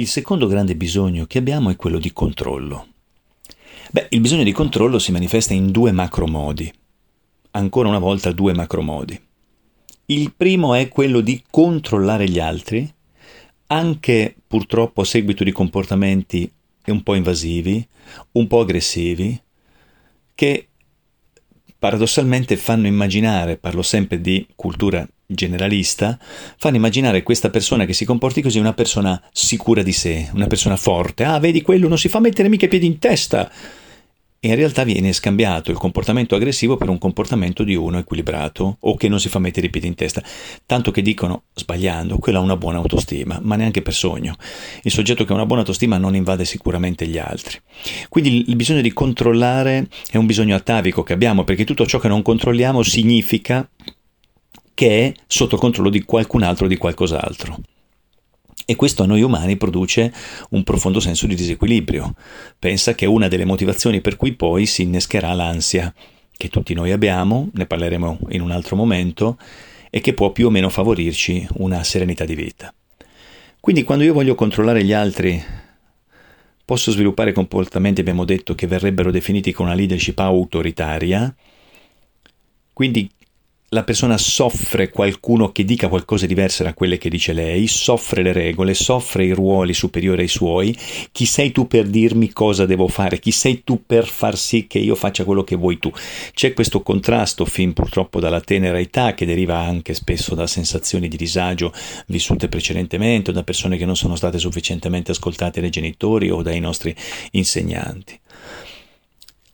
Il secondo grande bisogno che abbiamo è quello di controllo. Beh, il bisogno di controllo si manifesta in due macro modi. Ancora una volta due macro modi. Il primo è quello di controllare gli altri, anche purtroppo a seguito di comportamenti un po' invasivi, un po' aggressivi, che paradossalmente fanno immaginare, parlo sempre di cultura generalista, fanno immaginare questa persona che si comporti così una persona sicura di sé, una persona forte. Ah, vedi quello non si fa mettere mica i piedi in testa e in realtà viene scambiato il comportamento aggressivo per un comportamento di uno equilibrato o che non si fa mettere i piedi in testa, tanto che dicono, sbagliando, quello ha una buona autostima, ma neanche per sogno. Il soggetto che ha una buona autostima non invade sicuramente gli altri. Quindi il bisogno di controllare è un bisogno atavico che abbiamo, perché tutto ciò che non controlliamo significa che è sotto controllo di qualcun altro o di qualcos'altro. E questo a noi umani produce un profondo senso di disequilibrio. Pensa che è una delle motivazioni per cui poi si innescherà l'ansia, che tutti noi abbiamo, ne parleremo in un altro momento, e che può più o meno favorirci una serenità di vita. Quindi quando io voglio controllare gli altri, posso sviluppare comportamenti, abbiamo detto, che verrebbero definiti con una leadership autoritaria, quindi la persona soffre qualcuno che dica qualcosa di diverso da quelle che dice lei, soffre le regole, soffre i ruoli superiori ai suoi. Chi sei tu per dirmi cosa devo fare? Chi sei tu per far sì che io faccia quello che vuoi tu? C'è questo contrasto fin purtroppo dalla tenera età che deriva anche spesso da sensazioni di disagio vissute precedentemente o da persone che non sono state sufficientemente ascoltate dai genitori o dai nostri insegnanti.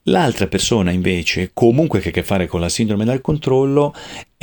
L'altra persona invece, comunque che ha a che fare con la sindrome del controllo,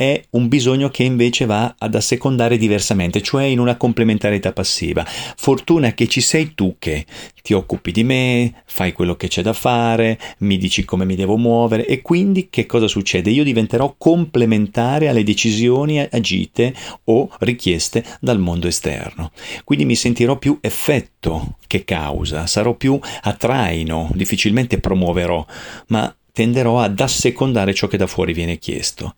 è un bisogno che invece va ad assecondare diversamente, cioè in una complementarietà passiva. Fortuna che ci sei tu che ti occupi di me, fai quello che c'è da fare, mi dici come mi devo muovere e quindi che cosa succede? Io diventerò complementare alle decisioni agite o richieste dal mondo esterno. Quindi mi sentirò più effetto che causa, sarò più a traino, difficilmente promuoverò, ma tenderò ad assecondare ciò che da fuori viene chiesto.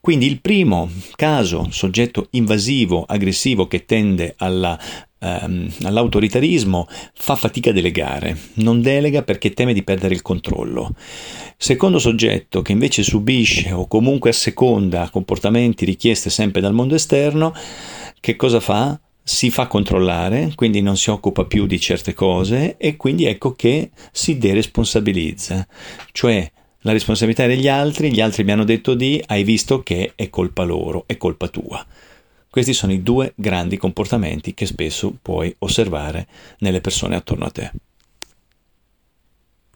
Quindi il primo caso, soggetto invasivo, aggressivo che tende alla, ehm, all'autoritarismo, fa fatica a delegare, non delega perché teme di perdere il controllo. Secondo soggetto che invece subisce o comunque asseconda comportamenti richiesti sempre dal mondo esterno, che cosa fa? si fa controllare, quindi non si occupa più di certe cose e quindi ecco che si deresponsabilizza, cioè la responsabilità è degli altri, gli altri mi hanno detto di, hai visto che è colpa loro, è colpa tua. Questi sono i due grandi comportamenti che spesso puoi osservare nelle persone attorno a te.